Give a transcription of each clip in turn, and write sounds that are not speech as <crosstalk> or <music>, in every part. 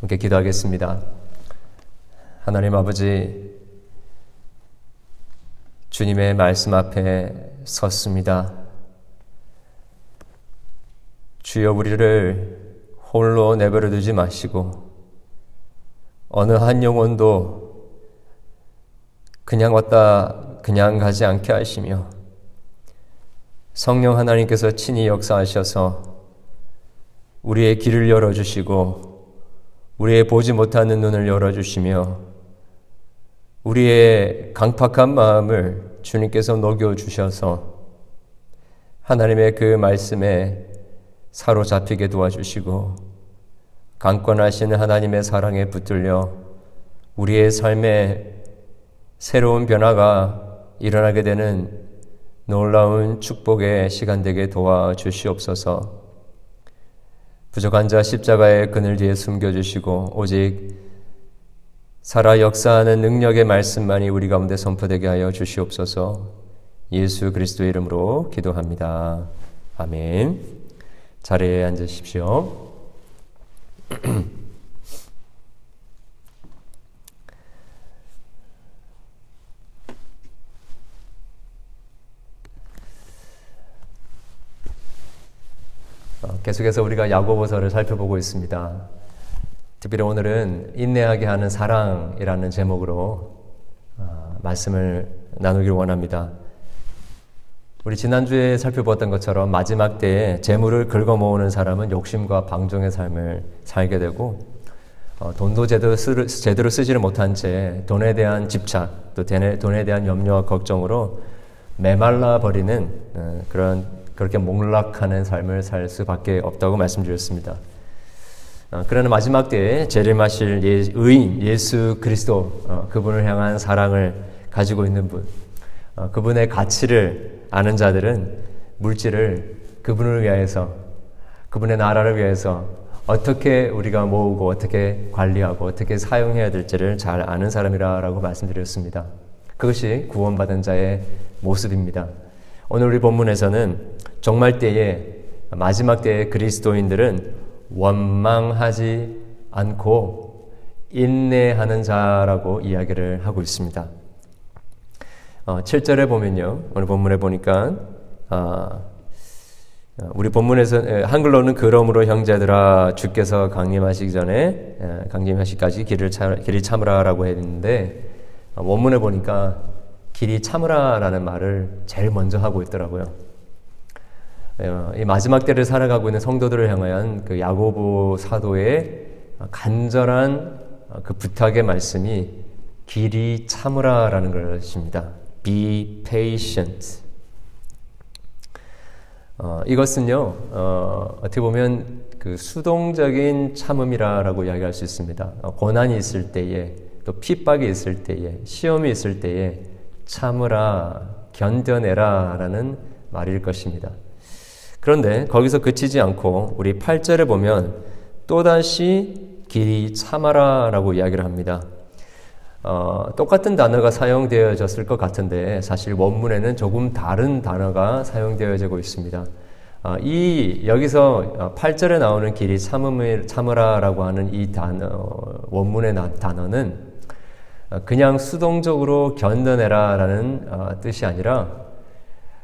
함께 기도하겠습니다. 하나님 아버지, 주님의 말씀 앞에 섰습니다. 주여 우리를 홀로 내버려 두지 마시고, 어느 한 영혼도 그냥 왔다 그냥 가지 않게 하시며, 성령 하나님께서 친히 역사하셔서 우리의 길을 열어주시고, 우리의 보지 못하는 눈을 열어주시며, 우리의 강팍한 마음을 주님께서 녹여주셔서 하나님의 그 말씀에 사로잡히게 도와주시고 강권하시는 하나님의 사랑에 붙들려 우리의 삶에 새로운 변화가 일어나게 되는 놀라운 축복의 시간 되게 도와주시옵소서. 부족한 자 십자가의 그늘 뒤에 숨겨주시고 오직 살아 역사하는 능력의 말씀만이 우리 가운데 선포되게 하여 주시옵소서. 예수 그리스도의 이름으로 기도합니다. 아멘. 자리에 앉으십시오. <clears throat> 계속해서 우리가 야고보서를 살펴보고 있습니다. 특별히 오늘은 인내하게 하는 사랑이라는 제목으로 어, 말씀을 나누길 원합니다. 우리 지난주에 살펴보았던 것처럼 마지막 때에 재물을 긁어 모으는 사람은 욕심과 방종의 삶을 살게 되고 어, 돈도 제대로, 쓰, 제대로 쓰지를 못한 채 돈에 대한 집착 또 돈에 대한 염려와 걱정으로 메말라 버리는 어, 그런 그렇게 목락하는 삶을 살 수밖에 없다고 말씀드렸습니다. 어, 그러나 마지막 때에 재림하실 예, 의인 예수 그리스도 어, 그분을 향한 사랑을 가지고 있는 분, 어, 그분의 가치를 아는 자들은 물질을 그분을 위해서, 그분의 나라를 위해서 어떻게 우리가 모으고 어떻게 관리하고 어떻게 사용해야 될지를 잘 아는 사람이라고 말씀드렸습니다. 그것이 구원받은 자의 모습입니다. 오늘 우리 본문에서는 정말 때에 마지막 때의 그리스도인들은 원망하지 않고 인내하는 자라고 이야기를 하고 있습니다. 어, 7절에 보면요. 오늘 본문에 보니까 어, 우리 본문에서 한글로는 그러므로 형제들아 주께서 강림하시기 전에 강림하시기까지 길을 참, 길이 참으라라고 했는데 어, 원문에 보니까 길이 참으라라는 말을 제일 먼저 하고 있더라고요. 어, 이 마지막 때를 살아가고 있는 성도들을 향한 그 야고보 사도의 간절한 그 부탁의 말씀이 길이 참으라라는 것입니다. Be patient. 어, 이것은요, 어, 떻게 보면 그 수동적인 참음이라고 이야기할 수 있습니다. 어, 고난이 있을 때에, 또 핍박이 있을 때에, 시험이 있을 때에 참으라, 견뎌내라 라는 말일 것입니다. 그런데 거기서 그치지 않고 우리 8절에 보면 또다시 길이 참아라 라고 이야기를 합니다. 어, 똑같은 단어가 사용되어졌을 것 같은데 사실 원문에는 조금 다른 단어가 사용되어지고 있습니다. 어, 이 여기서 8절에 나오는 길이 참음을 참으라라고 하는 이 단어 원문의 단어는 그냥 수동적으로 견뎌내라라는 어, 뜻이 아니라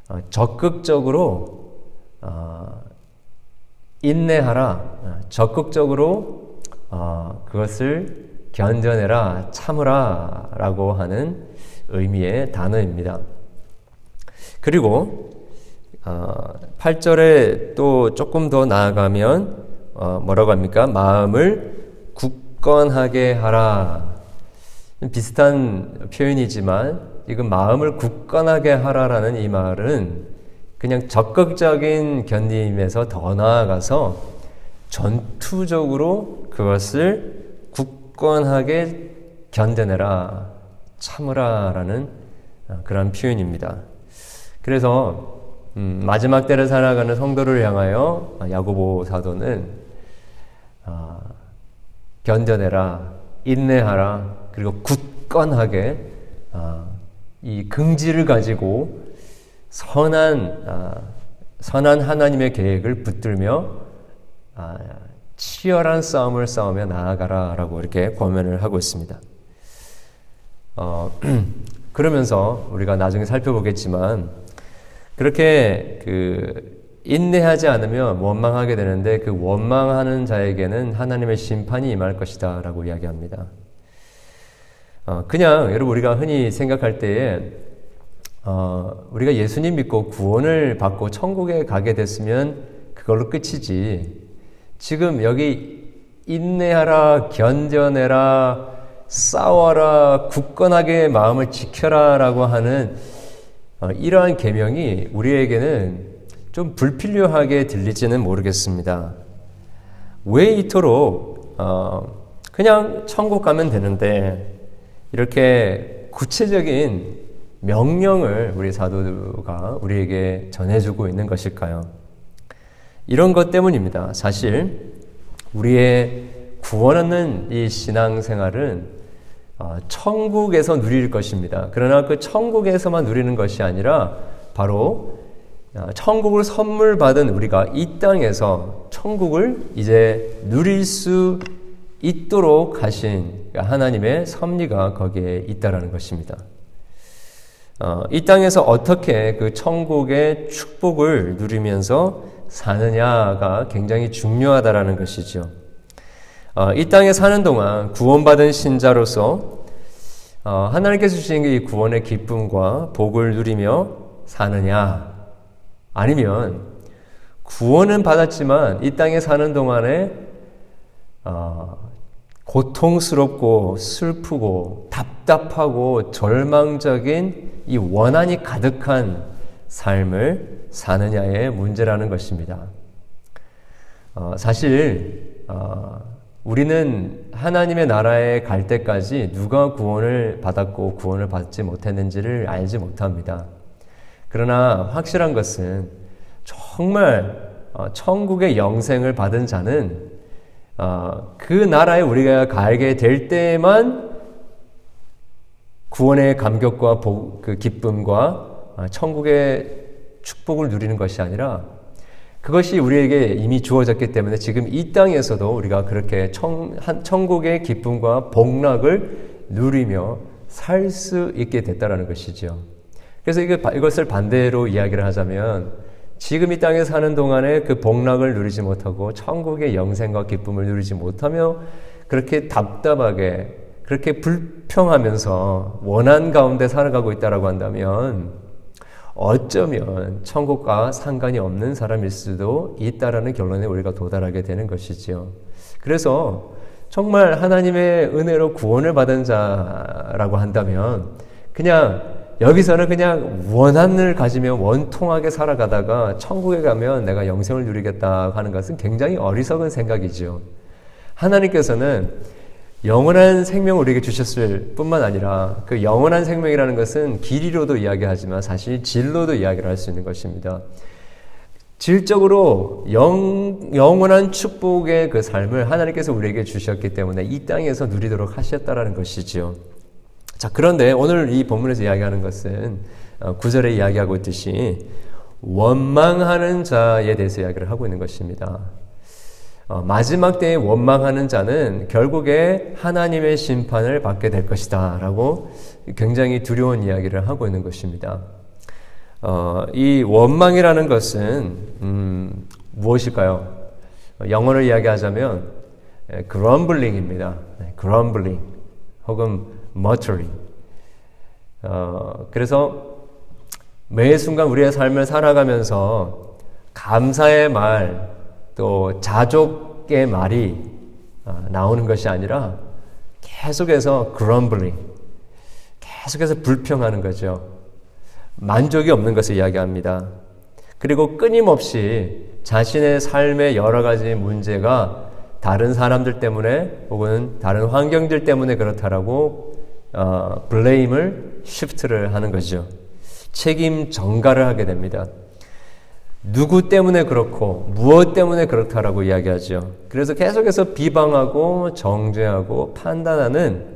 어, 적극적으로 어, 인내하라, 적극적으로 그것을 견뎌내라, 참으라 라고 하는 의미의 단어입니다. 그리고 어, 8절에 또 조금 더 나아가면 어, 뭐라고 합니까? 마음을 굳건하게 하라. 비슷한 표현이지만 이건 마음을 굳건하게 하라라는 이 말은 그냥 적극적인 견딤에서 더 나아가서 전투적으로 그것을 굳건하게 견뎌내라, 참으라라는 어, 그런 표현입니다. 그래서 음, 마지막 때를 살아가는 성도를 향하여 야고보 사도는 어, 견뎌내라, 인내하라, 그리고 굳건하게 어, 이 긍지를 가지고 선한 어, 선한 하나님의 계획을 붙들며 아, 치열한 싸움을 싸우며 나아가라라고 이렇게 권면을 하고 있습니다. 어, <clears throat> 그러면서 우리가 나중에 살펴보겠지만 그렇게 그 인내하지 않으면 원망하게 되는데 그 원망하는 자에게는 하나님의 심판이 임할 것이다라고 이야기합니다. 어, 그냥 여러분 우리가 흔히 생각할 때에 어, 우리가 예수님 믿고 구원을 받고 천국에 가게 됐으면 그걸로 끝이지. 지금 여기 인내하라, 견뎌내라, 싸워라, 굳건하게 마음을 지켜라라고 하는 어, 이러한 계명이 우리에게는 좀 불필요하게 들리지는 모르겠습니다. 왜 이토록 어, 그냥 천국 가면 되는데 이렇게 구체적인 명령을 우리 사도가 우리에게 전해주고 있는 것일까요? 이런 것 때문입니다. 사실 우리의 구원하는 이 신앙생활은 어, 천국에서 누릴 것입니다. 그러나 그 천국에서만 누리는 것이 아니라 바로 어, 천국을 선물 받은 우리가 이 땅에서 천국을 이제 누릴 수 있도록 하신 하나님의 섭리가 거기에 있다라는 것입니다. 어, 이 땅에서 어떻게 그 천국의 축복을 누리면서 사느냐가 굉장히 중요하다라는 것이죠. 어, 이 땅에 사는 동안 구원받은 신자로서 어, 하나님께서 주신 이 구원의 기쁨과 복을 누리며 사느냐, 아니면 구원은 받았지만 이 땅에 사는 동안에 어, 고통스럽고 슬프고 답답하고 절망적인 이 원한이 가득한 삶을 사느냐의 문제라는 것입니다. 어, 사실 어, 우리는 하나님의 나라에 갈 때까지 누가 구원을 받았고 구원을 받지 못했는지를 알지 못합니다. 그러나 확실한 것은 정말 어, 천국의 영생을 받은 자는 어, 그 나라에 우리가 가게 될 때만 구원의 감격과 복, 그 기쁨과 어, 천국의 축복을 누리는 것이 아니라 그것이 우리에게 이미 주어졌기 때문에 지금 이 땅에서도 우리가 그렇게 청, 한, 천국의 기쁨과 복락을 누리며 살 수 있게 됐다라는 것이죠. 그래서 이것을 반대로 이야기를 하자면 지금 이 땅에 사는 동안에 그 복락을 누리지 못하고 천국의 영생과 기쁨을 누리지 못하며 그렇게 답답하게 그렇게 불평하면서 원한 가운데 살아가고 있다라고 한다면 어쩌면 천국과 상관이 없는 사람일 수도 있다라는 결론에 우리가 도달하게 되는 것이지요. 그래서 정말 하나님의 은혜로 구원을 받은 자라고 한다면 그냥 여기서는 그냥 원한을 가지며 원통하게 살아가다가 천국에 가면 내가 영생을 누리겠다 하는 것은 굉장히 어리석은 생각이죠. 하나님께서는 영원한 생명을 우리에게 주셨을 뿐만 아니라 그 영원한 생명이라는 것은 길이로도 이야기하지만 사실 질로도 이야기를 할 수 있는 것입니다. 질적으로 영, 영원한 축복의 그 삶을 하나님께서 우리에게 주셨기 때문에 이 땅에서 누리도록 하셨다라는 것이지요. 자, 그런데 오늘 이 본문에서 이야기하는 것은 어, 구절에 이야기하고 있듯이 원망하는 자에 대해서 이야기를 하고 있는 것입니다. 어, 마지막 때에 원망하는 자는 결국에 하나님의 심판을 받게 될 것이다. 라고 굉장히 두려운 이야기를 하고 있는 것입니다. 어, 이 원망이라는 것은, 음, 무엇일까요? 영어를 이야기하자면, 그럼블링입니다. 그럼블링. 혹은 muttering. 어, 그래서 매 순간 우리의 삶을 살아가면서 감사의 말, 또 자족의 말이 어, 나오는 것이 아니라 계속해서 grumbling, 계속해서 불평하는 거죠. 만족이 없는 것을 이야기합니다. 그리고 끊임없이 자신의 삶의 여러 가지 문제가 다른 사람들 때문에 혹은 다른 환경들 때문에 그렇다라고 어, 블레임을 시프트를 하는 거죠. 책임 전가를 하게 됩니다. 누구 때문에 그렇고 무엇 때문에 그렇다라고 이야기하죠. 그래서 계속해서 비방하고 정죄하고 판단하는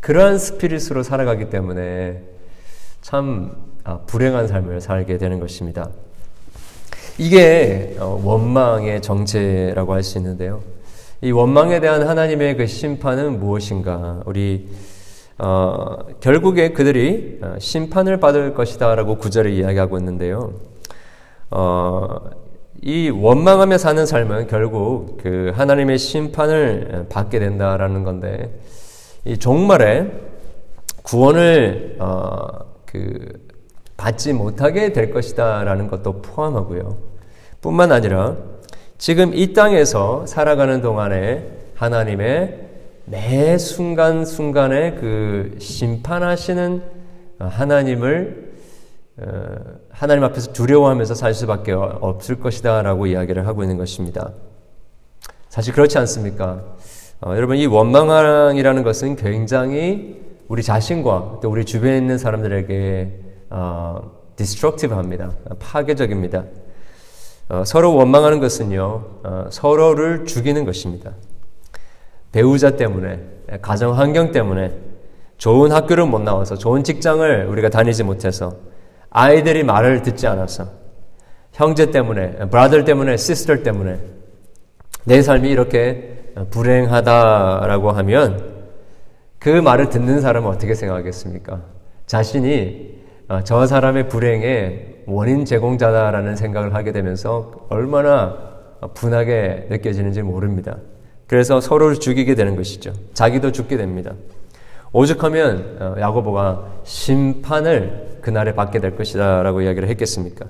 그러한 스피릿으로 살아가기 때문에 참 아, 불행한 삶을 살게 되는 것입니다. 이게 어, 원망의 정체라고 할 수 있는데요. 이 원망에 대한 하나님의 그 심판은 무엇인가? 우리 어, 결국에 그들이 어, 심판을 받을 것이다라고 구절을 이야기하고 있는데요. 어, 이 원망하며 사는 삶은 결국 그 하나님의 심판을 받게 된다라는 건데 이 종말에 구원을 어, 그 받지 못하게 될 것이다라는 것도 포함하고요. 뿐만 아니라 지금 이 땅에서 살아가는 동안에 하나님의 매 순간 순간에 그 심판하시는 하나님을 어, 하나님 앞에서 두려워하면서 살 수밖에 없을 것이다라고 이야기를 하고 있는 것입니다. 사실 그렇지 않습니까? 어, 여러분 이 원망이라는 것은 굉장히 우리 자신과 또 우리 주변에 있는 사람들에게 어, destructive합니다. 파괴적입니다. 어, 서로 원망하는 것은요 어, 서로를 죽이는 것입니다. 배우자 때문에, 가정 환경 때문에, 좋은 학교를 못 나와서, 좋은 직장을 우리가 다니지 못해서, 아이들이 말을 듣지 않아서, 형제 때문에, 브라더 때문에, 시스터 때문에, 내 삶이 이렇게 불행하다라고 하면, 그 말을 듣는 사람은 어떻게 생각하겠습니까? 자신이 어, 저 사람의 불행의 원인 제공자다라는 생각을 하게 되면서 얼마나 분하게 느껴지는지 모릅니다. 그래서 서로를 죽이게 되는 것이죠. 자기도 죽게 됩니다. 오죽하면 어, 야고보가 심판을 그날에 받게 될 것이다 라고 이야기를 했겠습니까?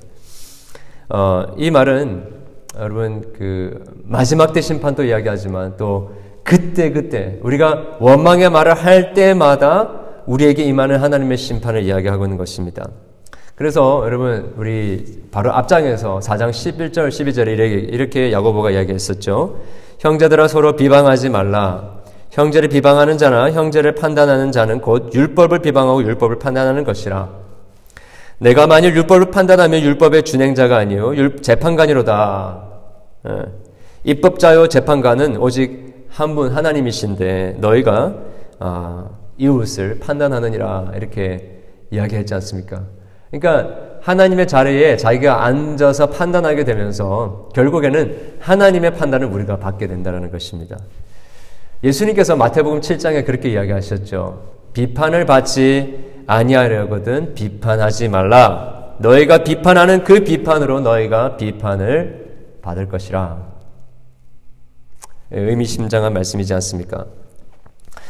어, 이 말은 여러분 그 마지막 때 심판도 이야기하지만 또 그때 그때 우리가 원망의 말을 할 때마다 우리에게 임하는 하나님의 심판을 이야기하고 있는 것입니다. 그래서 여러분 우리 바로 앞장에서 4장 11절 12절에 이렇게, 이렇게 야고보가 이야기했었죠. 형제들아 서로 비방하지 말라. 형제를 비방하는 자나 형제를 판단하는 자는 곧 율법을 비방하고 율법을 판단하는 것이라. 내가 만일 율법을 판단하면 율법의 준행자가 아니요 재판관이로다. 예. 입법자요 재판관은 오직 한 분 하나님이신데 너희가 아, 이웃을 판단하느니라 이렇게 이야기했지 않습니까? 그러니까 하나님의 자리에 자기가 앉아서 판단하게 되면서 결국에는 하나님의 판단을 우리가 받게 된다는 것입니다. 예수님께서 마태복음 7장에 그렇게 이야기하셨죠. 비판을 받지 아니하려거든 비판하지 말라. 너희가 비판하는 그 비판으로 너희가 비판을 받을 것이라. 의미심장한 말씀이지 않습니까?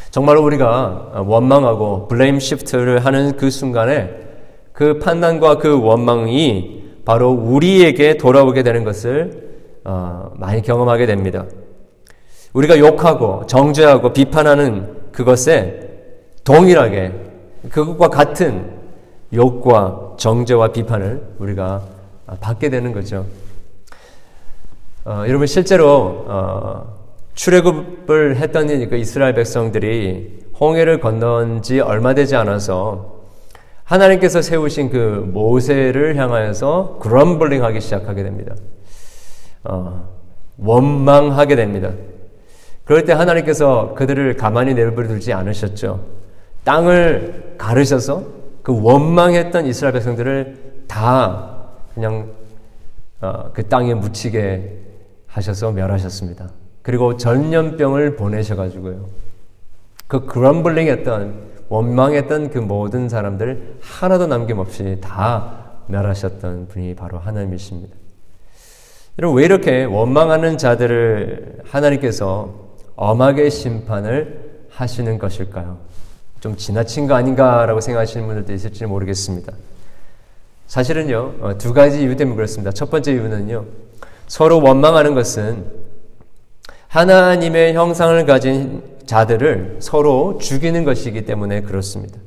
정말로 우리가 원망하고 블레임 시프트를 하는 그 순간에 그 판단과 그 원망이 바로 우리에게 돌아오게 되는 것을 어, 많이 경험하게 됩니다. 우리가 욕하고 정죄하고 비판하는 그것에 동일하게 그것과 같은 욕과 정죄와 비판을 우리가 받게 되는 거죠. 어, 여러분 실제로 어, 출애굽을 했던 그 이스라엘 백성들이 홍해를 건넌 지 얼마 되지 않아서 하나님께서 세우신 그 모세를 향하여서 그럼블링 하기 시작하게 됩니다. 어, 원망하게 됩니다. 그럴 때 하나님께서 그들을 가만히 내버려두지 않으셨죠. 땅을 가르셔서 그 원망했던 이스라엘 백성들을 다 그냥 어, 그 땅에 묻히게 하셔서 멸하셨습니다. 그리고 전염병을 보내셔가지고요. 그 그럼블링 했던 원망했던 그 모든 사람들 하나도 남김없이 다 멸하셨던 분이 바로 하나님이십니다. 여러분, 왜 이렇게 원망하는 자들을 하나님께서 엄하게 심판을 하시는 것일까요? 좀 지나친 거 아닌가라고 생각하시는 분들도 있을지 모르겠습니다. 사실은요, 어, 두 가지 이유 때문에 그렇습니다. 첫 번째 이유는요, 서로 원망하는 것은 하나님의 형상을 가진 자들을 서로 죽이는 것이기 때문에 그렇습니다.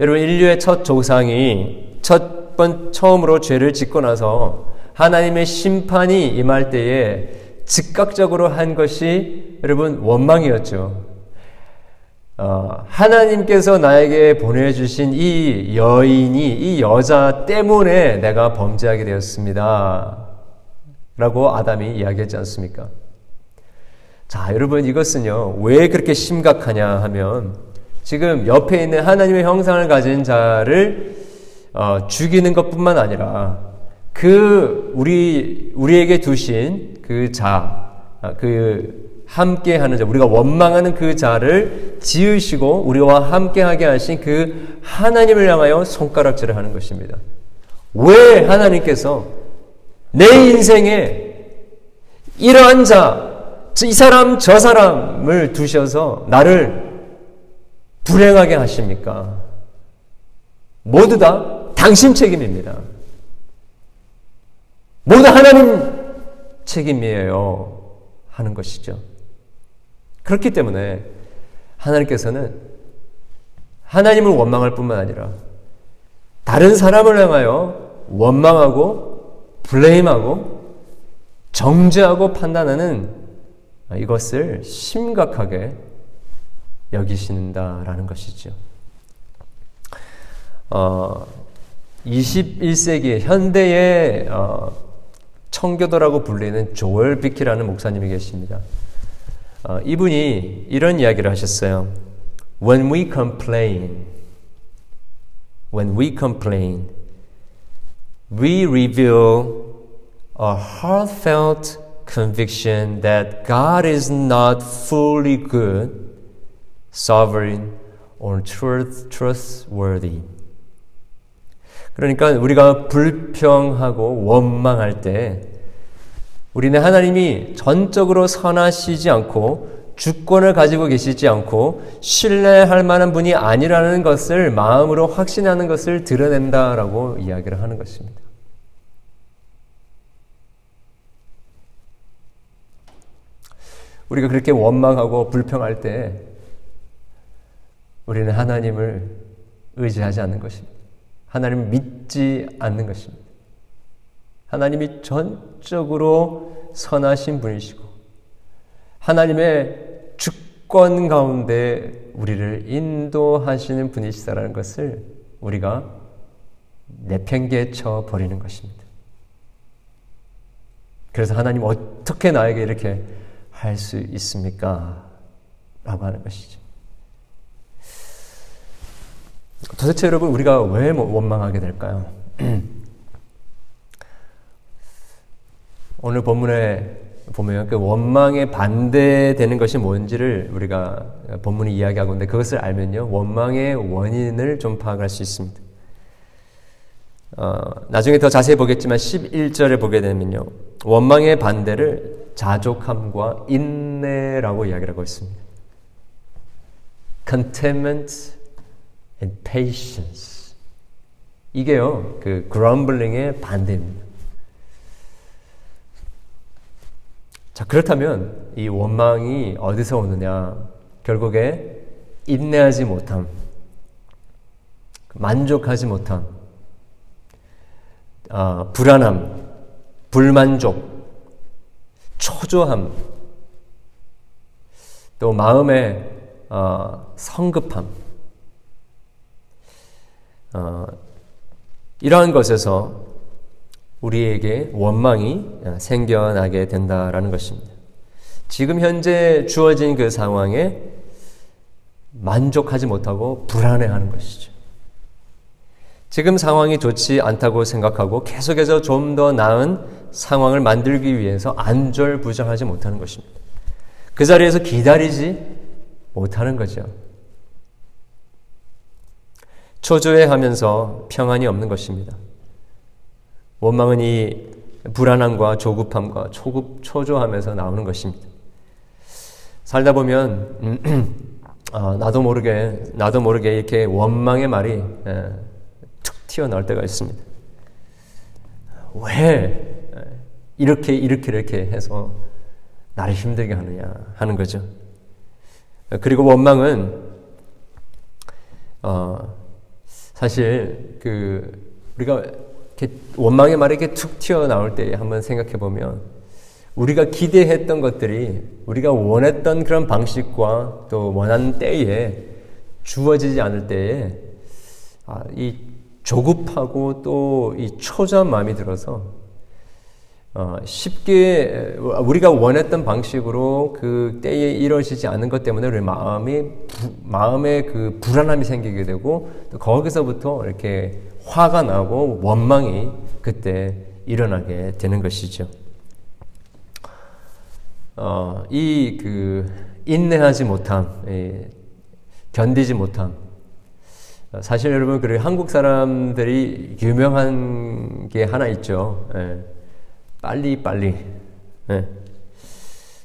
여러분, 인류의 첫 조상이 첫 번, 처음으로 죄를 짓고 나서 하나님의 심판이 임할 때에 즉각적으로 한 것이 여러분, 원망이었죠. 어, 하나님께서 나에게 보내주신 이 여인이, 이 여자 때문에 내가 범죄하게 되었습니다. 라고 아담이 이야기했지 않습니까? 자, 여러분 이것은요, 왜 그렇게 심각하냐 하면, 지금 옆에 있는 하나님의 형상을 가진 자를 어, 죽이는 것 뿐만 아니라, 그, 우리, 우리에게 두신 그 자, 아, 그 함께 하는 자, 우리가 원망하는 그 자를 지으시고 우리와 함께 하게 하신 그 하나님을 향하여 손가락질을 하는 것입니다. 왜 하나님께서 내 인생에 이러한 자, 이 사람, 저 사람을 두셔서 나를 불행하게 하십니까? 모두 다 당신 책임입니다. 모두 하나님 책임이에요. 하는 것이죠. 그렇기 때문에 하나님께서는 하나님을 원망할 뿐만 아니라 다른 사람을 향하여 원망하고 블레임하고 정죄하고 판단하는 이것을 심각하게 여기신다라는 것이죠. 어, 21세기 현대의 어, 청교도라고 불리는 조엘 비키라는 목사님이 계십니다. 어, 이분이 이런 이야기를 하셨어요. When we complain, when we complain, we reveal a heartfelt conviction that God is not fully good, sovereign, or truth, trustworthy. 그러니까 우리가 불평하고 원망할 때 우리는 하나님이 전적으로 선하시지 않고 주권을 가지고 계시지 않고 신뢰할 만한 분이 아니라는 것을 마음으로 확신하는 것을 드러낸다라고 이야기를 하는 것입니다. 우리가 그렇게 원망하고 불평할 때 우리는 하나님을 의지하지 않는 것입니다. 하나님을 믿지 않는 것입니다. 하나님이 전적으로 선하신 분이시고 하나님의 주권 가운데 우리를 인도하시는 분이시다라는 것을 우리가 내팽개쳐 버리는 것입니다. 그래서 하나님 어떻게 나에게 이렇게 할 수 있습니까? 라고 하는 것이죠. 도대체 여러분 우리가 왜 원망하게 될까요? <clears throat> 오늘 본문에 보면 그 원망에 반대되는 것이 뭔지를 우리가 본문이 이야기하고 있는데 그것을 알면요 원망의 원인을 좀 파악할 수 있습니다. 어, 나중에 더 자세히 보겠지만 11절에 보게 되면요 원망의 반대를 자족함과 인내라고 이야기를 하고 있습니다. contentment and patience 이게요 그 grumbling의 반대입니다. 자, 그렇다면 이 원망이 어디서 오느냐? 결국에 인내하지 못함, 만족하지 못함, 어, 불안함, 불만족, 초조함, 또 마음의 어, 성급함, 어, 이러한 것에서 우리에게 원망이 생겨나게 된다라는 것입니다. 지금 현재 주어진 그 상황에 만족하지 못하고 불안해하는 것이죠. 지금 상황이 좋지 않다고 생각하고 계속해서 좀 더 나은 상황을 만들기 위해서 안절부절하지 못하는 것입니다. 그 자리에서 기다리지 못하는 거죠. 초조해하면서 평안이 없는 것입니다. 원망은 이 불안함과 조급함과 초급, 초조함에서 나오는 것입니다. 살다 보면 음, <clears throat> 아, 나도 모르게 나도 모르게 이렇게 원망의 말이 예, 툭 튀어나올 때가 있습니다. 왜 이렇게 이렇게 이렇게 해서 나를 힘들게 하느냐 하는 거죠. 그리고 원망은 어, 사실 그 우리가 원망의 말이 이렇게 툭 튀어나올 때 한번 생각해 보면 우리가 기대했던 것들이 우리가 원했던 그런 방식과 또 원하는 때에 주어지지 않을 때에 아, 이 조급하고 또 이 초조한 마음이 들어서 어, 쉽게 우리가 원했던 방식으로 그 때에 이루어지지 않은 것 때문에 우리 마음이 부, 마음에 그 불안함이 생기게 되고 또 거기서부터 이렇게 화가 나고 원망이 그때 일어나게 되는 것이죠. 어, 이 그 인내하지 못함, 예, 견디지 못함. 사실 여러분 그 한국 사람들이 유명한 게 하나 있죠. 예, 빨리 빨리. 예.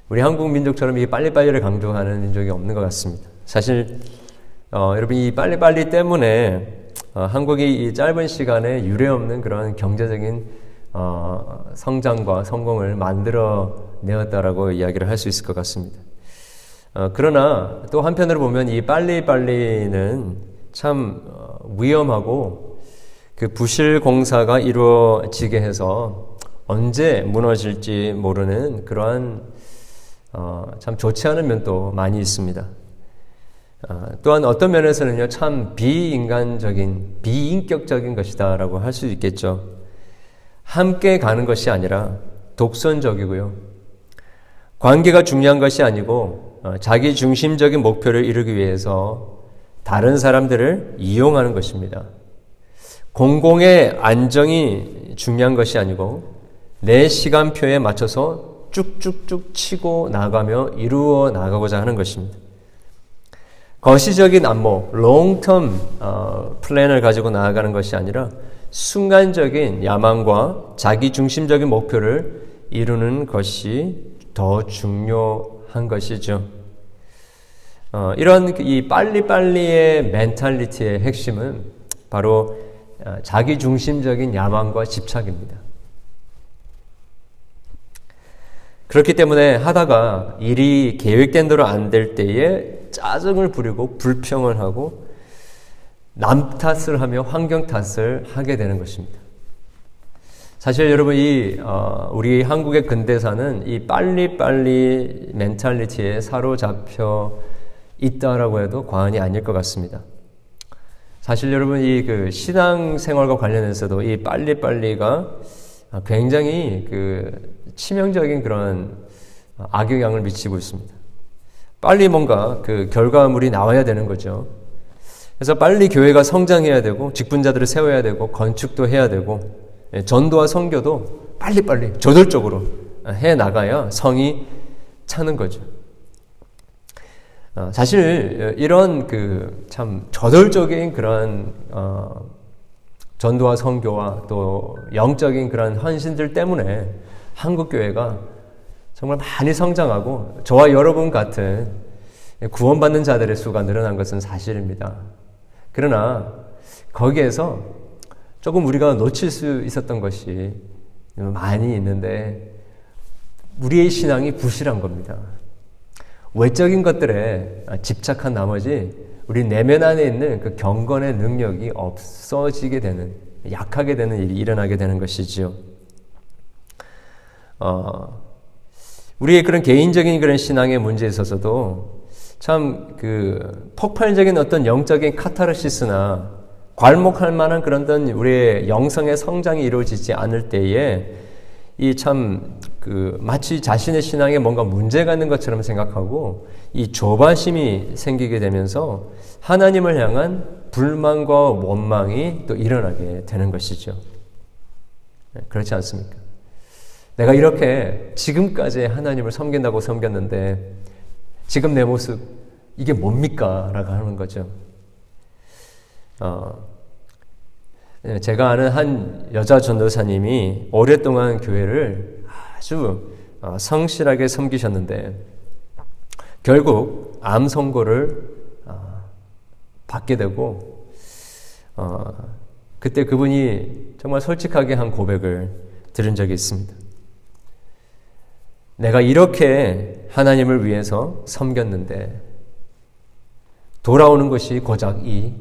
우리 한국 민족처럼 이 빨리빨리를 강조하는 민족이 없는 것 같습니다. 사실 어, 여러분 이 빨리빨리 때문에 어, 한국이 이 짧은 시간에 유례없는 그런 경제적인 어, 성장과 성공을 만들어 내었다라고 이야기를 할 수 있을 것 같습니다. 어, 그러나 또 한편으로 보면 이 빨리빨리는 참 어, 위험하고 그 부실 공사가 이루어지게 해서 언제 무너질지 모르는 그러한 어, 참 좋지 않은 면도 많이 있습니다. 어, 또한 어떤 면에서는요, 참 비인간적인, 비인격적인 것이다라고 할 수 있겠죠. 함께 가는 것이 아니라 독선적이고요. 관계가 중요한 것이 아니고 어, 자기 중심적인 목표를 이루기 위해서 다른 사람들을 이용하는 것입니다. 공공의 안정이 중요한 것이 아니고 내 시간표에 맞춰서 쭉쭉쭉 치고 나가며 이루어 나가고자 하는 것입니다. 거시적인 안목, 롱텀 어, 플랜을 가지고 나아가는 것이 아니라 순간적인 야망과 자기 중심적인 목표를 이루는 것이 더 중요한 것이죠. 어, 이런 이 빨리빨리의 멘탈리티의 핵심은 바로 어, 자기 중심적인 야망과 집착입니다. 그렇기 때문에 하다가 일이 계획된 대로 안 될 때에 짜증을 부리고 불평을 하고 남 탓을 하며 환경 탓을 하게 되는 것입니다. 사실 여러분 이 어, 우리 한국의 근대사는 이 빨리빨리 멘탈리티에 사로잡혀 있다라고 해도 과언이 아닐 것 같습니다. 사실 여러분 이 그 신앙 생활과 관련해서도 이 빨리빨리가 굉장히 그 치명적인 그런 악영향을 미치고 있습니다. 빨리 뭔가 그 결과물이 나와야 되는 거죠. 그래서 빨리 교회가 성장해야 되고 직분자들을 세워야 되고 건축도 해야 되고 예, 전도와 선교도 빨리빨리 저돌적으로 해 나가야 성이 차는 거죠. 어, 사실 이런 그 참 저돌적인 그런 어, 전도와 선교와 또 영적인 그런 헌신들 때문에 한국 교회가 정말 많이 성장하고 저와 여러분 같은 구원받는 자들의 수가 늘어난 것은 사실입니다. 그러나 거기에서 조금 우리가 놓칠 수 있었던 것이 많이 있는데 우리의 신앙이 부실한 겁니다. 외적인 것들에 집착한 나머지 우리 내면 안에 있는 그 경건의 능력이 없어지게 되는, 약하게 되는 일이 일어나게 되는 것이지요. 어, 우리의 그런 개인적인 그런 신앙의 문제에 있어서도 참 그 폭발적인 어떤 영적인 카타르시스나 괄목할 만한 그런 어떤 우리의 영성의 성장이 이루어지지 않을 때에 이 참 그 마치 자신의 신앙에 뭔가 문제가 있는 것처럼 생각하고 이 조바심이 생기게 되면서 하나님을 향한 불만과 원망이 또 일어나게 되는 것이죠. 네, 그렇지 않습니까? 내가 이렇게 지금까지 하나님을 섬긴다고 섬겼는데 지금 내 모습 이게 뭡니까? 라고 하는 거죠. 어, 예, 제가 아는 한 여자 전도사님이 오랫동안 교회를 아주 어, 성실하게 섬기셨는데 결국 암 선고를 어, 받게 되고 어, 그때 그분이 정말 솔직하게 한 고백을 들은 적이 있습니다. 내가 이렇게 하나님을 위해서 섬겼는데 돌아오는 것이 고작 이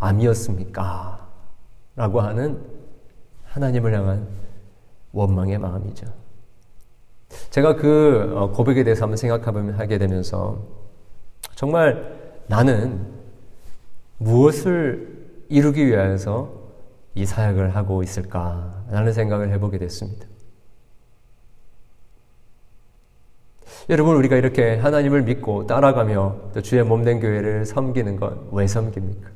암이었습니까? 라고 하는 하나님을 향한 원망의 마음이죠. 제가 그 어, 고백에 대해서 한번 생각하게 되면서 정말 나는 무엇을 이루기 위해서 이 사역을 하고 있을까라는 생각을 해보게 됐습니다. 여러분 우리가 이렇게 하나님을 믿고 따라가며 또 주의 몸된 교회를 섬기는 건 왜 섬깁니까?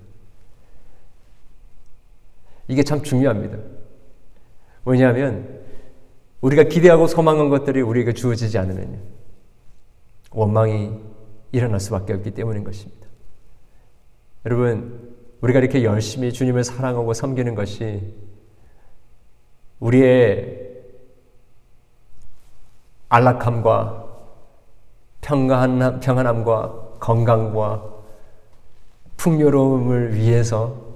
이게 참 중요합니다. 왜냐하면 우리가 기대하고 소망한 것들이 우리에게 주어지지 않으면요. 원망이 일어날 수밖에 없기 때문인 것입니다. 여러분, 우리가 이렇게 열심히 주님을 사랑하고 섬기는 것이 우리의 안락함과 평안함, 평안함과 건강과 풍요로움을 위해서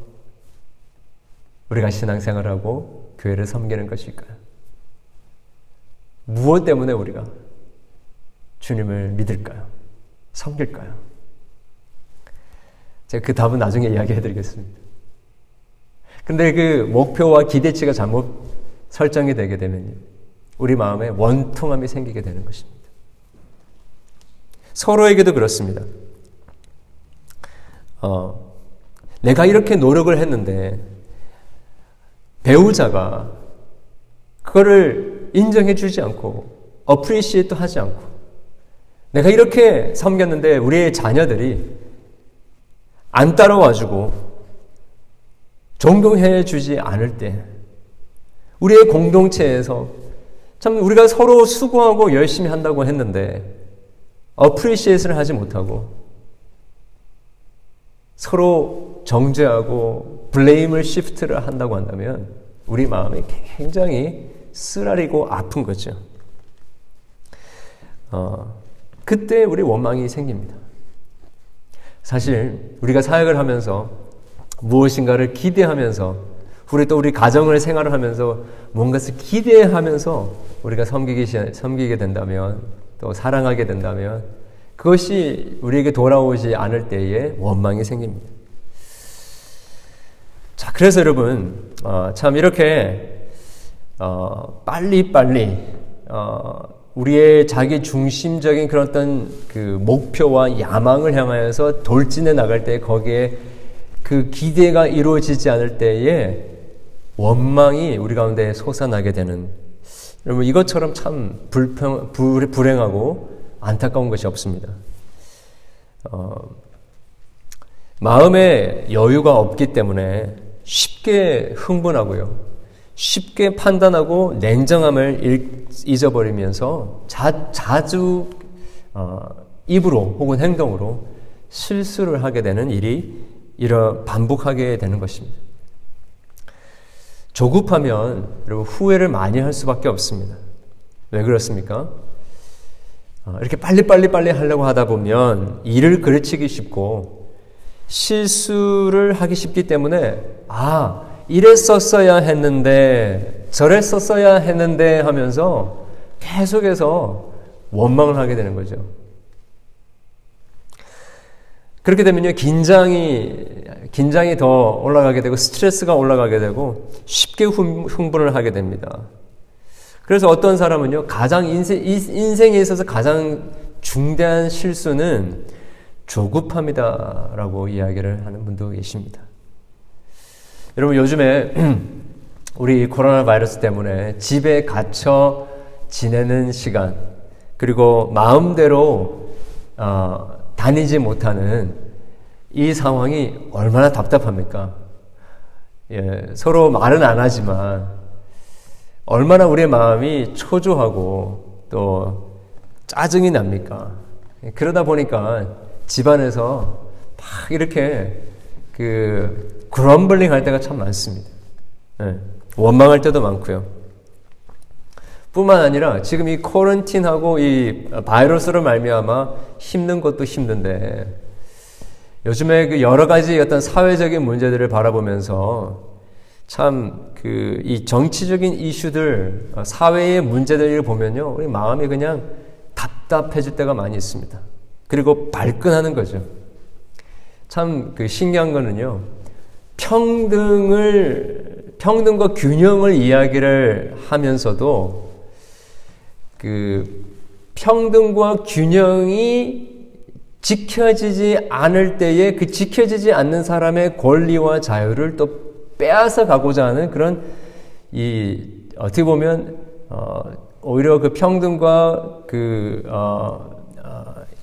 우리가 신앙생활하고 교회를 섬기는 것일까요? 무엇 때문에 우리가 주님을 믿을까요? 섬길까요? 제가 그 답은 나중에 이야기해 드리겠습니다. 근데 그 목표와 기대치가 잘못 설정이 되게 되면 우리 마음에 원통함이 생기게 되는 것입니다. 서로에게도 그렇습니다. 어, 내가 이렇게 노력을 했는데 배우자가 그거를 인정해 주지 않고 appreciate 하지 않고 내가 이렇게 섬겼는데 우리의 자녀들이 안 따라와 주고 존경해 주지 않을 때 우리의 공동체에서 참 우리가 서로 수고하고 열심히 한다고 했는데 appreciate를 하지 못하고 서로 정죄하고 blame을 shift를 한다고 한다면 우리 마음이 굉장히 쓰라리고 아픈 거죠. 어, 그때 우리 원망이 생깁니다. 사실 우리가 사역을 하면서 무엇인가를 기대하면서 우리 또 우리 가정을 생활을 하면서 뭔가를 기대하면서 우리가 섬기기, 섬기게 된다면 또 사랑하게 된다면 그것이 우리에게 돌아오지 않을 때에 원망이 생깁니다. 자, 그래서 여러분, 어, 참 이렇게 어, 빨리 빨리 어, 우리의 자기 중심적인 그런 어떤 그 목표와 야망을 향하여서 돌진해 나갈 때 거기에 그 기대가 이루어지지 않을 때에 원망이 우리 가운데 솟아나게 되는 여러분 이것처럼 참 불평 불, 불행하고 안타까운 것이 없습니다. 어, 마음에 여유가 없기 때문에 쉽게 흥분하고요. 쉽게 판단하고 냉정함을 잊어버리면서 자, 자주 어, 입으로 혹은 행동으로 실수를 하게 되는 일이 이런 반복하게 되는 것입니다. 조급하면 여러분 후회를 많이 할 수밖에 없습니다. 왜 그렇습니까? 어, 이렇게 빨리빨리 빨리 하려고 하다 보면 일을 그르치기 쉽고 실수를 하기 쉽기 때문에 아 이랬었어야 했는데 저랬었어야 했는데 하면서 계속해서 원망을 하게 되는 거죠. 그렇게 되면요, 긴장이, 긴장이 더 올라가게 되고, 스트레스가 올라가게 되고, 쉽게 흥분을 하게 됩니다. 그래서 어떤 사람은요, 가장 인생, 인생에 있어서 가장 중대한 실수는 조급함이다라고 이야기를 하는 분도 계십니다. 여러분, 요즘에 <clears throat> 우리 코로나 바이러스 때문에 집에 갇혀 지내는 시간, 그리고 마음대로, 어, 다니지 못하는 이 상황이 얼마나 답답합니까? 예, 서로 말은 안 하지만 얼마나 우리의 마음이 초조하고 또 짜증이 납니까? 그러다 보니까 집안에서 막 이렇게 그 그럼블링 할 때가 참 많습니다. 예, 원망할 때도 많고요. 뿐만 아니라 지금 이 코런틴하고 이 바이러스로 말미암아 힘든 것도 힘든데 요즘에 그 여러 가지 어떤 사회적인 문제들을 바라보면서 참 그 이 정치적인 이슈들 사회의 문제들을 보면요 우리 마음이 그냥 답답해질 때가 많이 있습니다. 그리고 발끈하는 거죠. 참 그 신기한 거는요 평등을 평등과 균형을 이야기를 하면서도 그 평등과 균형이 지켜지지 않을 때에 그 지켜지지 않는 사람의 권리와 자유를 또 빼앗아 가고자 하는 그런 이 어떻게 보면 어 오히려 그 평등과 그 어,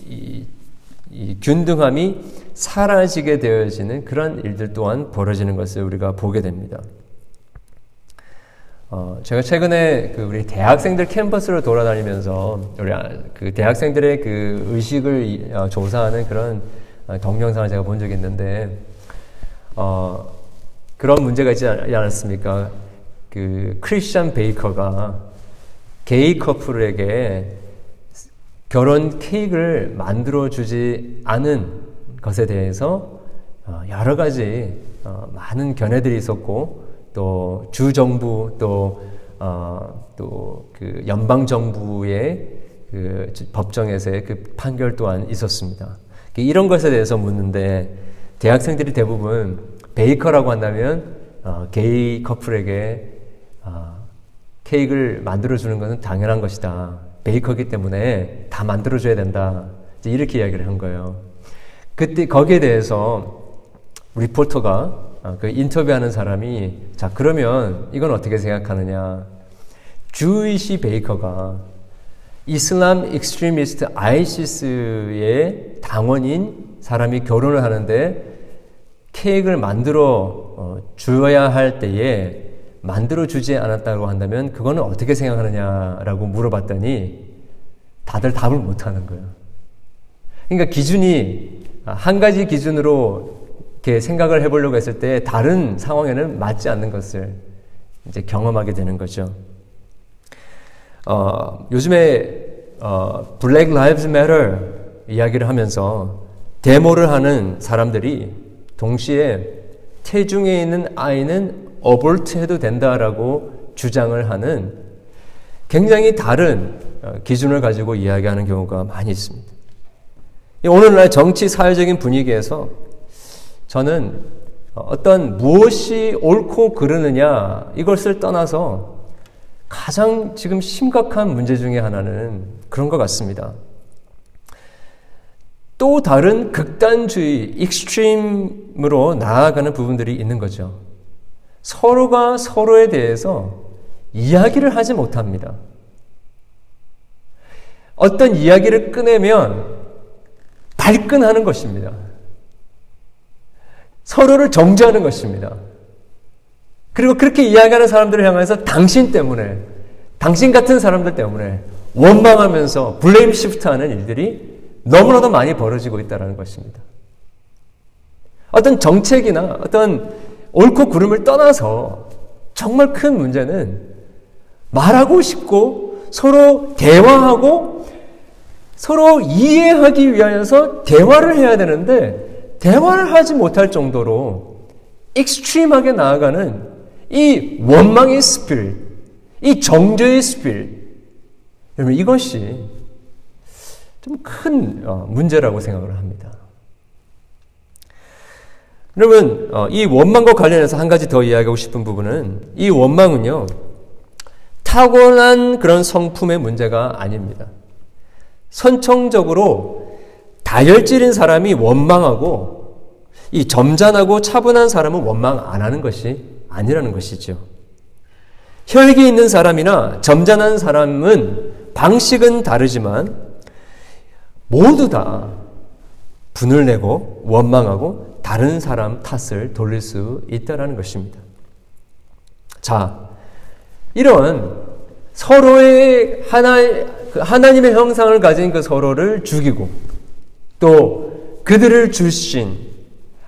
이 균등함이 사라지게 되어지는 그런 일들 또한 벌어지는 것을 우리가 보게 됩니다. 어, 제가 최근에 그 우리 대학생들 캠퍼스를 돌아다니면서 우리 아, 그 대학생들의 그 의식을 어, 조사하는 그런 어, 동영상을 제가 본 적이 있는데 어, 그런 문제가 있지 않았습니까? 그 크리스천 베이커가 게이 커플에게 결혼 케이크를 만들어 주지 않은 것에 대해서 어, 여러 가지 어, 많은 견해들이 있었고 또 주정부 또 어, 연방 정부의 그 법정에서의 그 판결 또한 있었습니다. 이런 것에 대해서 묻는데 대학생들이 대부분 베이커라고 한다면 어, 게이 커플에게 어, 케이크를 만들어 주는 것은 당연한 것이다. 베이커기 때문에 다 만들어 줘야 된다. 이렇게 이야기를 한 거예요. 그때 거기에 대해서 리포터가 어, 그 인터뷰하는 사람이 자 그러면 이건 어떻게 생각하느냐? 주이시 베이커가 이슬람 extremist ISIS의 당원인 사람이 결혼을 하는데 케이크를 만들어 어, 주어야 할 때에 만들어 주지 않았다고 한다면 그거는 어떻게 생각하느냐라고 물어봤더니 다들 답을 못 하는 거예요. 그러니까 기준이 한 가지 기준으로 이렇게 생각을 해보려고 했을 때 다른 상황에는 맞지 않는 것을 이제 경험하게 되는 거죠. 어, 요즘에 어, Black Lives Matter 이야기를 하면서 데모를 하는 사람들이 동시에 태중에 있는 아이는 어볼트 해도 된다라고 주장을 하는 굉장히 다른 어, 기준을 가지고 이야기하는 경우가 많이 있습니다. 오늘날 정치 사회적인 분위기에서 저는 어떤 무엇이 옳고 그르느냐 이것을 떠나서 가장 지금 심각한 문제 중의 하나는 그런 것 같습니다. 또 다른 극단주의, extreme으로 나아가는 부분들이 있는 거죠. 서로가 서로에 대해서 이야기를 하지 못합니다. 어떤 이야기를 꺼내면 발끈하는 것입니다. 서로를 정죄하는 것입니다. 그리고 그렇게 이야기하는 사람들을 향해서 당신 때문에, 당신 같은 사람들 때문에 원망하면서 블레임 시프트하는 일들이 너무나도 많이 벌어지고 있다는 것입니다. 어떤 정책이나 어떤 옳고 그름을 떠나서 정말 큰 문제는 말하고 싶고 서로 대화하고 서로 이해하기 위하여서 대화를 해야 되는데 대화를 하지 못할 정도로 extreme하게 나아가는 이 원망의 spirit, 이 정죄의 spirit, 여러분 이것이 좀큰 어, 문제라고 생각을 합니다. 여러분 어, 이 원망과 관련해서 한 가지 더 이야기하고 싶은 부분은 이 원망은요 타고난 그런 성품의 문제가 아닙니다. 선천적으로 다혈질인 사람이 원망하고 이 점잖하고 차분한 사람은 원망 안 하는 것이 아니라는 것이죠. 혈기 있는 사람이나 점잖은 사람은 방식은 다르지만 모두 다 분을 내고 원망하고 다른 사람 탓을 돌릴 수 있다라는 것입니다. 자, 이런 서로의 하나, 그 하나님의 형상을 가진 그 서로를 죽이고 또 그들을 주신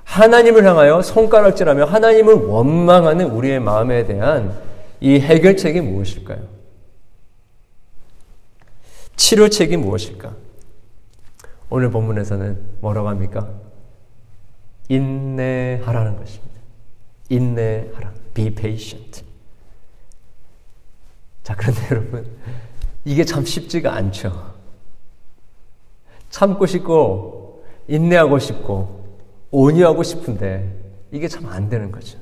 하나님을 향하여 손가락질하며 하나님을 원망하는 우리의 마음에 대한 이 해결책이 무엇일까요? 치료책이 무엇일까? 오늘 본문에서는 뭐라고 합니까? 인내하라는 것입니다. 인내하라. Be patient. 자, 그런데 여러분, 이게 참 쉽지가 않죠. 참고 싶고 인내하고 싶고 온유하고 싶은데 이게 참 안 되는 거죠.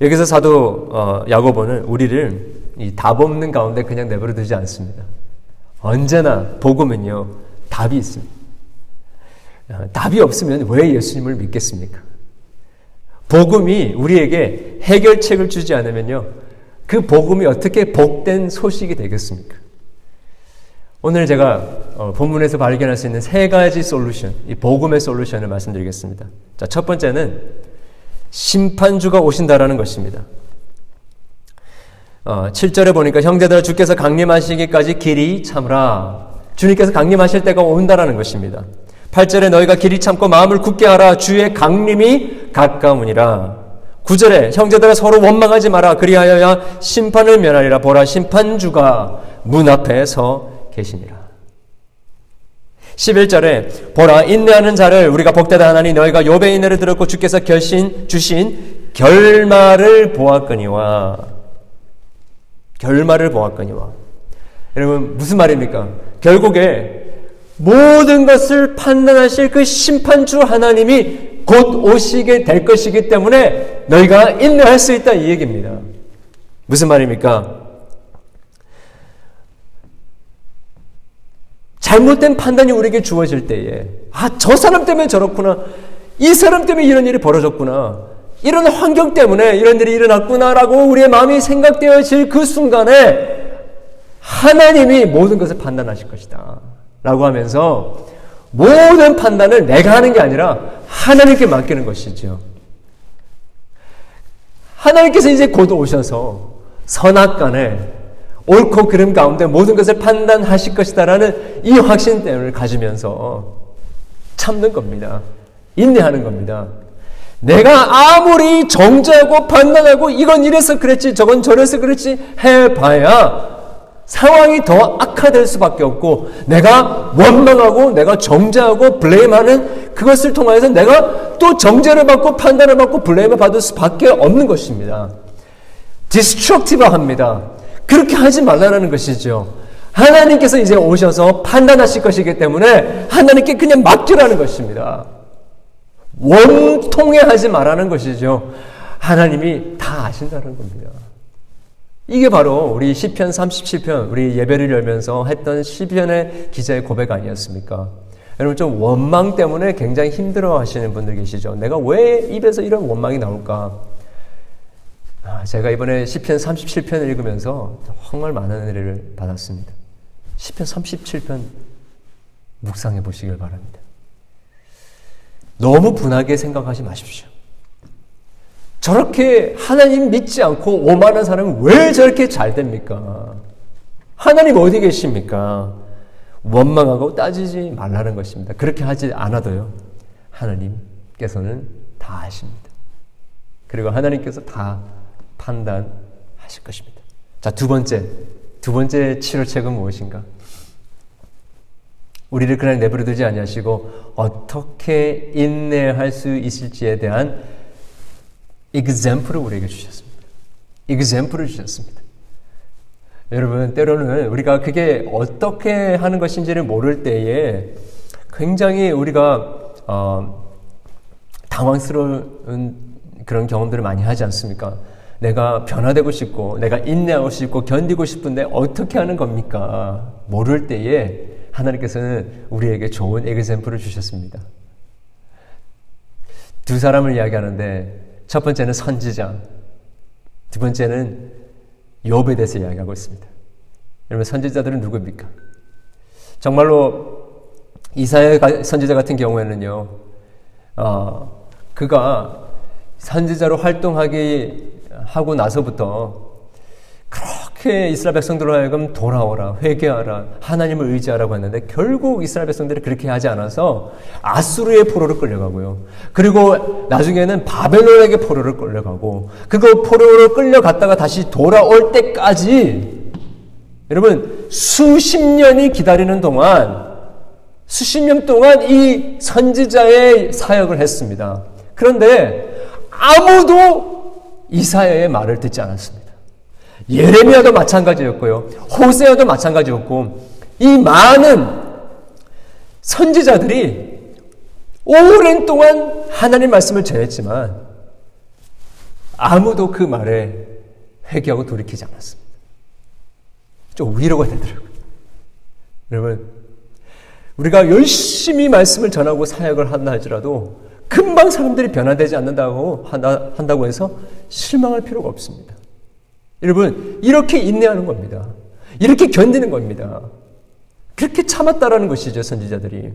여기서 사도 어, 야고보는 우리를 이 답 없는 가운데 그냥 내버려 두지 않습니다. 언제나 복음은요 답이 있습니다. 어, 답이 없으면 왜 예수님을 믿겠습니까? 복음이 우리에게 해결책을 주지 않으면요 그 복음이 어떻게 복된 소식이 되겠습니까? 오늘 제가 어, 본문에서 발견할 수 있는 세 가지 솔루션, 이 복음의 솔루션을 말씀드리겠습니다. 자, 첫 번째는 심판주가 오신다라는 것입니다. 어, 7절에 보니까 형제들아 주께서 강림하시기까지 길이 참으라. 주님께서 강림하실 때가 온다라는 것입니다. 8절에 너희가 길이 참고 마음을 굳게 하라. 주의 강림이 가까우니라. 9절에 형제들아 서로 원망하지 마라. 그리하여야 심판을 면하리라. 보라 심판주가 문 앞에 서 계시니라. 11절에 보라 인내하는 자를 우리가 복되다 하나니 너희가 요배 인내를 들었고 주께서 결신 주신 결말을 보았거니와 결말을 보았거니와 여러분 무슨 말입니까? 결국에 모든 것을 판단하실 그 심판주 하나님이 곧 오시게 될 것이기 때문에 너희가 인내할 수 있다 이 얘기입니다. 무슨 말입니까? 잘못된 판단이 우리에게 주어질 때에, 아, 저 사람 때문에 저렇구나. 이 사람 때문에 이런 일이 벌어졌구나. 이런 환경 때문에 이런 일이 일어났구나라고 우리의 마음이 생각되어질 그 순간에 하나님이 모든 것을 판단하실 것이다. 라고 하면서 모든 판단을 내가 하는 게 아니라 하나님께 맡기는 것이죠. 하나님께서 이제 곧 오셔서 선악 간에 옳고 그름 가운데 모든 것을 판단하실 것이다라는 이 확신을 가지면서 참는 겁니다. 인내하는 겁니다. 내가 아무리 정죄하고 판단하고 이건 이래서 그랬지 저건 저래서 그랬지 해봐야 상황이 더 악화될 수밖에 없고 내가 원망하고 내가 정죄하고 blame하는 그것을 통해서 내가 또 정죄를 받고 판단을 받고 blame을 받을 수밖에 없는 것입니다. destructive 합니다. 그렇게 하지 말라는 것이죠. 하나님께서 이제 오셔서 판단하실 것이기 때문에 하나님께 그냥 맡기라는 것입니다. 원통해 하지 말라는 것이죠. 하나님이 다 아신다는 겁니다. 이게 바로 우리 시편 37편 우리 예배를 열면서 했던 시편의 기자의 고백 아니었습니까? 여러분 좀 원망 때문에 굉장히 힘들어 하시는 분들 계시죠. 내가 왜 입에서 이런 원망이 나올까? 아, 제가 이번에 시편 37편을 읽으면서 정말 많은 은혜를 받았습니다. 시편 37편 묵상해 보시길 바랍니다. 너무 분하게 생각하지 마십시오. 저렇게 하나님 믿지 않고 오만한 사람은 왜 저렇게 잘 됩니까? 하나님 어디 계십니까? 원망하고 따지지 말라는 것입니다. 그렇게 하지 않아도요. 하나님께서는 다 아십니다. 그리고 하나님께서 다 판단하실 것입니다. 자, 두 번째. 두 번째 치료책은 무엇인가? 우리를 그냥 내버려 두지 아니하시고 어떻게 인내할 수 있을지에 대한 example을 우리에게 주셨습니다. example을 주셨습니다. 여러분, 때로는 우리가 그게 어떻게 하는 것인지를 모를 때에 굉장히 우리가 어, 당황스러운 그런 경험들을 많이 하지 않습니까? 내가 변화되고 싶고 내가 인내하고 싶고 견디고 싶은데 어떻게 하는 겁니까? 모를 때에 하나님께서는 우리에게 좋은 에그샘플을 주셨습니다. 두 사람을 이야기하는데 첫 번째는 선지자, 두 번째는 욥에 대해서 이야기하고 있습니다. 여러분 선지자들은 누구입니까? 정말로 이사야 선지자 같은 경우에는요, 어, 그가 선지자로 활동하기 하고 나서부터 그렇게 이스라엘 백성들로 하여금 돌아오라, 회개하라, 하나님을 의지하라고 했는데 결국 이스라엘 백성들이 그렇게 하지 않아서 아수르의 포로로 끌려가고요. 그리고 나중에는 바벨론에게 포로를 끌려가고 그거 포로로 끌려갔다가 다시 돌아올 때까지 여러분 수십 년이 기다리는 동안 수십 년 동안 이 선지자의 사역을 했습니다. 그런데 아무도 이사야의 말을 듣지 않았습니다. 예레미야도 마찬가지였고요. 호세아도 마찬가지였고 이 많은 선지자들이 오랜 동안 하나님 말씀을 전했지만 아무도 그 말에 회개하고 돌이키지 않았습니다. 좀 위로가 되더라고요. 여러분, 우리가 열심히 말씀을 전하고 사역을 한다 할지라도 금방 사람들이 변화되지 않는다고 한다, 한다고 해서 실망할 필요가 없습니다. 여러분, 이렇게 인내하는 겁니다. 이렇게 견디는 겁니다. 그렇게 참았다라는 것이죠, 선지자들이.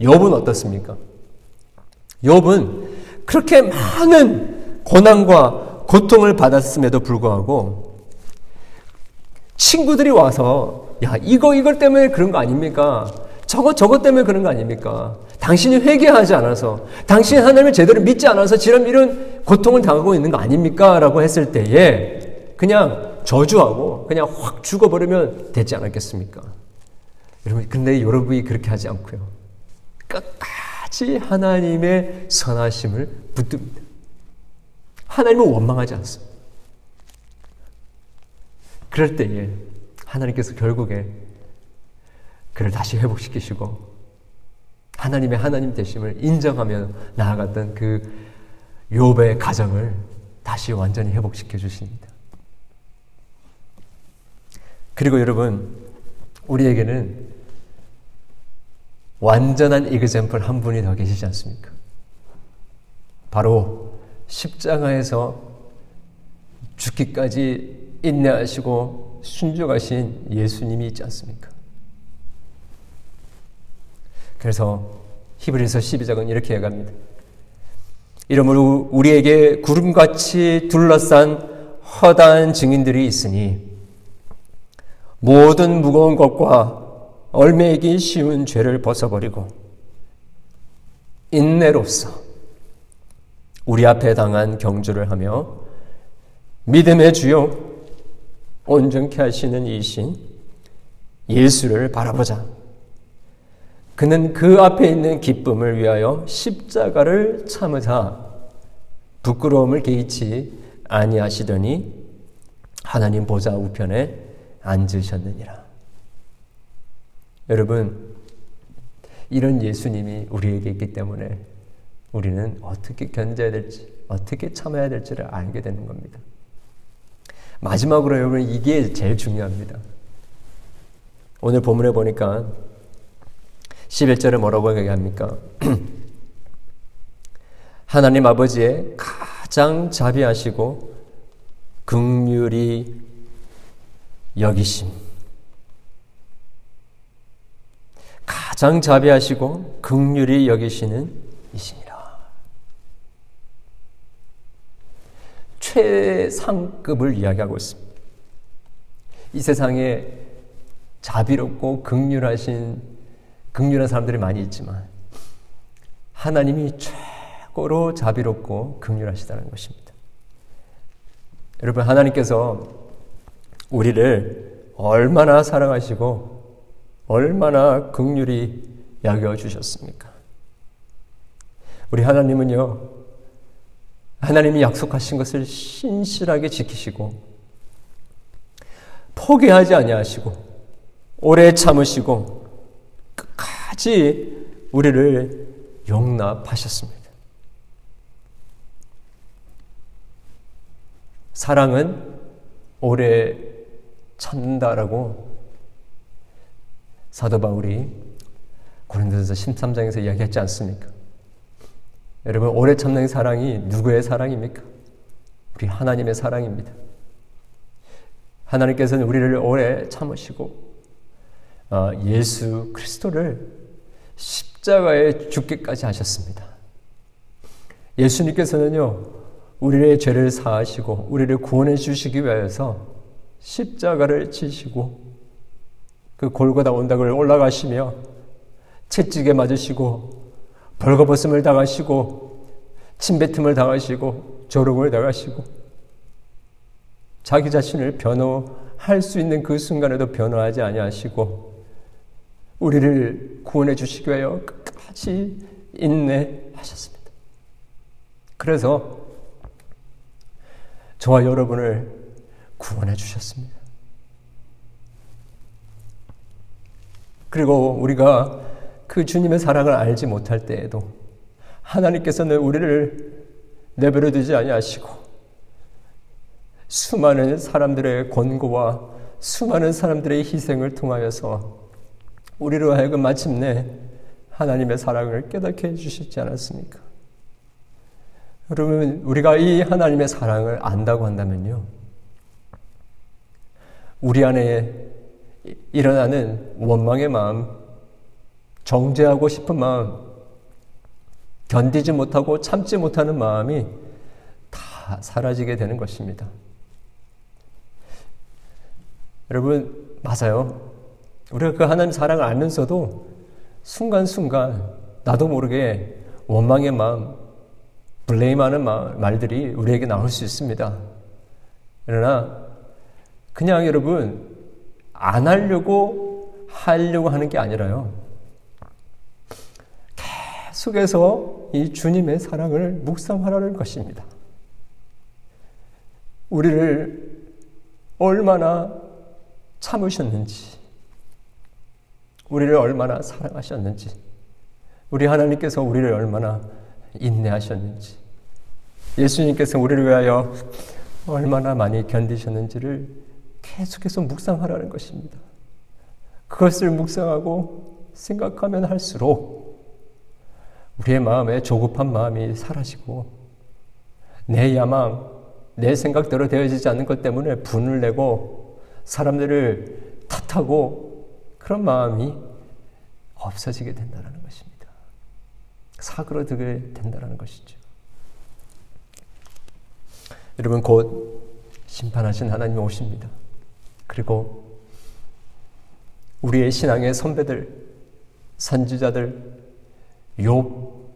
욥은 어떻습니까? 욥은 그렇게 많은 고난과 고통을 받았음에도 불구하고 친구들이 와서 야 이거 이걸 때문에 그런 거 아닙니까? 저거 저것 때문에 그런 거 아닙니까? 당신이 회개하지 않아서 당신이 하나님을 제대로 믿지 않아서 지금 이런 고통을 당하고 있는 거 아닙니까? 라고 했을 때에 그냥 저주하고 그냥 확 죽어버리면 되지 않았겠습니까? 여러분 근데 여러분이 그렇게 하지 않고요. 끝까지 하나님의 선하심을 붙듭니다. 하나님을 원망하지 않습니다. 그럴 때에 하나님께서 결국에 그를 다시 회복시키시고 하나님의 하나님 되심을 인정하며 나아갔던 그 욥의 가정을 다시 완전히 회복시켜 주십니다. 그리고 여러분 우리에게는 완전한 이그젬플 한 분이 더 계시지 않습니까? 바로 십자가에서 죽기까지 인내하시고 순종하신 예수님이 있지 않습니까? 그래서 히브리서 12장은 이렇게 해갑니다. 이러므로 우리에게 구름같이 둘러싼 허다한 증인들이 있으니 모든 무거운 것과 얼매이기 쉬운 죄를 벗어버리고 인내로서 우리 앞에 당한 경주를 하며 믿음의 주요 온전케 하시는 이신 예수를 바라보자. 그는 그 앞에 있는 기쁨을 위하여 십자가를 참으사 부끄러움을 개의치 아니하시더니 하나님 보좌 우편에 앉으셨느니라. 여러분, 이런 예수님이 우리에게 있기 때문에 우리는 어떻게 견뎌야 될지, 어떻게 참아야 될지를 알게 되는 겁니다. 마지막으로 여러분, 이게 제일 중요합니다. 오늘 본문에 보니까 11절에 뭐라고 얘기합니까? <clears throat> 하나님 아버지의 가장 자비하시고 극률이 여기심. 가장 자비하시고 극률이 여기시는 이시니라. 최상급을 이야기하고 있습니다. 이 세상에 자비롭고 극률하신 극률한 사람들이 많이 있지만 하나님이 최고로 자비롭고 극률하시다는 것입니다. 여러분 하나님께서 우리를 얼마나 사랑하시고 얼마나 극률이 여겨 주셨습니까? 우리 하나님은요. 하나님이 약속하신 것을 신실하게 지키시고 포기하지 아니하시고 오래 참으시고 끝까지 우리를 용납하셨습니다. 사랑은 오래 참는다라고 사도 바울이 고린도서 13장에서 이야기했지 않습니까? 여러분 오래 참는 사랑이 누구의 사랑입니까? 우리 하나님의 사랑입니다. 하나님께서는 우리를 오래 참으시고 어, 예수 그리스도를 십자가에 죽기까지 하셨습니다. 예수님께서는요, 우리의 죄를 사하시고, 우리를 구원해 주시기 위하여서 십자가를 지시고, 그 골고다 온당을 올라가시며, 채찍에 맞으시고, 벌거벗음을 당하시고, 침뱉음을 당하시고, 조롱을 당하시고, 자기 자신을 변호할 수 있는 그 순간에도 변호하지 아니하시고, 우리를 구원해 주시기 위하여 끝까지 인내하셨습니다. 그래서 저와 여러분을 구원해 주셨습니다. 그리고 우리가 그 주님의 사랑을 알지 못할 때에도 하나님께서는 우리를 내버려 두지 아니하시고 수많은 사람들의 권고와 수많은 사람들의 희생을 통하여서 우리로 하여금 마침내 하나님의 사랑을 깨닫게 해주시지 않았습니까? 여러분, 우리가 이 하나님의 사랑을 안다고 한다면요. 우리 안에 일어나는 원망의 마음, 정죄하고 싶은 마음, 견디지 못하고 참지 못하는 마음이 다 사라지게 되는 것입니다. 여러분, 맞아요. 우리가 그 하나님 사랑을 알면서도 순간순간 나도 모르게 원망의 마음, 블레임하는 말들이 우리에게 나올 수 있습니다. 그러나 그냥 여러분 안 하려고 하려고 하는 게 아니라요. 계속해서 이 주님의 사랑을 묵상하라는 것입니다. 우리를 얼마나 참으셨는지, 우리를 얼마나 사랑하셨는지, 우리 하나님께서 우리를 얼마나 인내하셨는지, 예수님께서 우리를 위하여 얼마나 많이 견디셨는지를 계속해서 묵상하라는 것입니다. 그것을 묵상하고 생각하면 할수록 우리의 마음에 조급한 마음이 사라지고 내 야망, 내 생각대로 되어지지 않는 것 때문에 분을 내고 사람들을 탓하고 마음이 없어지게 된다는 것입니다. 사그러들게 된다는 것이죠. 여러분 곧 심판하신 하나님이 오십니다. 그리고 우리의 신앙의 선배들, 선지자들, 욥,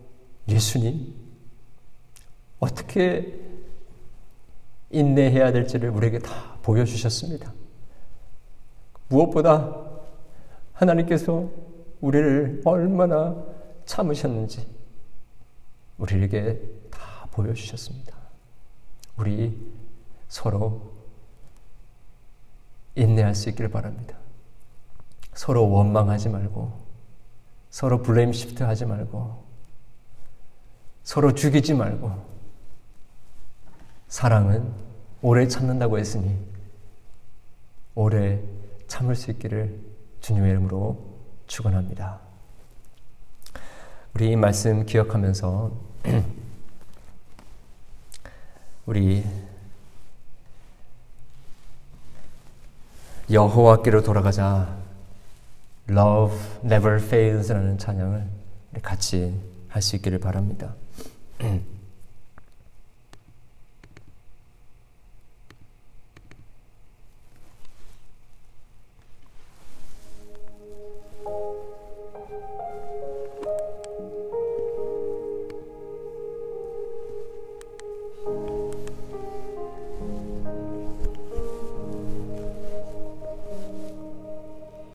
예수님 어떻게 인내해야 될지를 우리에게 다 보여주셨습니다. 무엇보다 하나님께서 우리를 얼마나 참으셨는지 우리에게 다 보여주셨습니다. 우리 서로 인내할 수 있기를 바랍니다. 서로 원망하지 말고, 서로 블레임 시프트 하지 말고, 서로 죽이지 말고, 사랑은 오래 참는다고 했으니, 오래 참을 수 있기를 주님의 이름으로 축원합니다. 우리 이 말씀 기억하면서 <clears throat> 우리 여호와께로 돌아가자. Love never fails라는 찬양을 같이 할 수 있기를 바랍니다. <clears throat>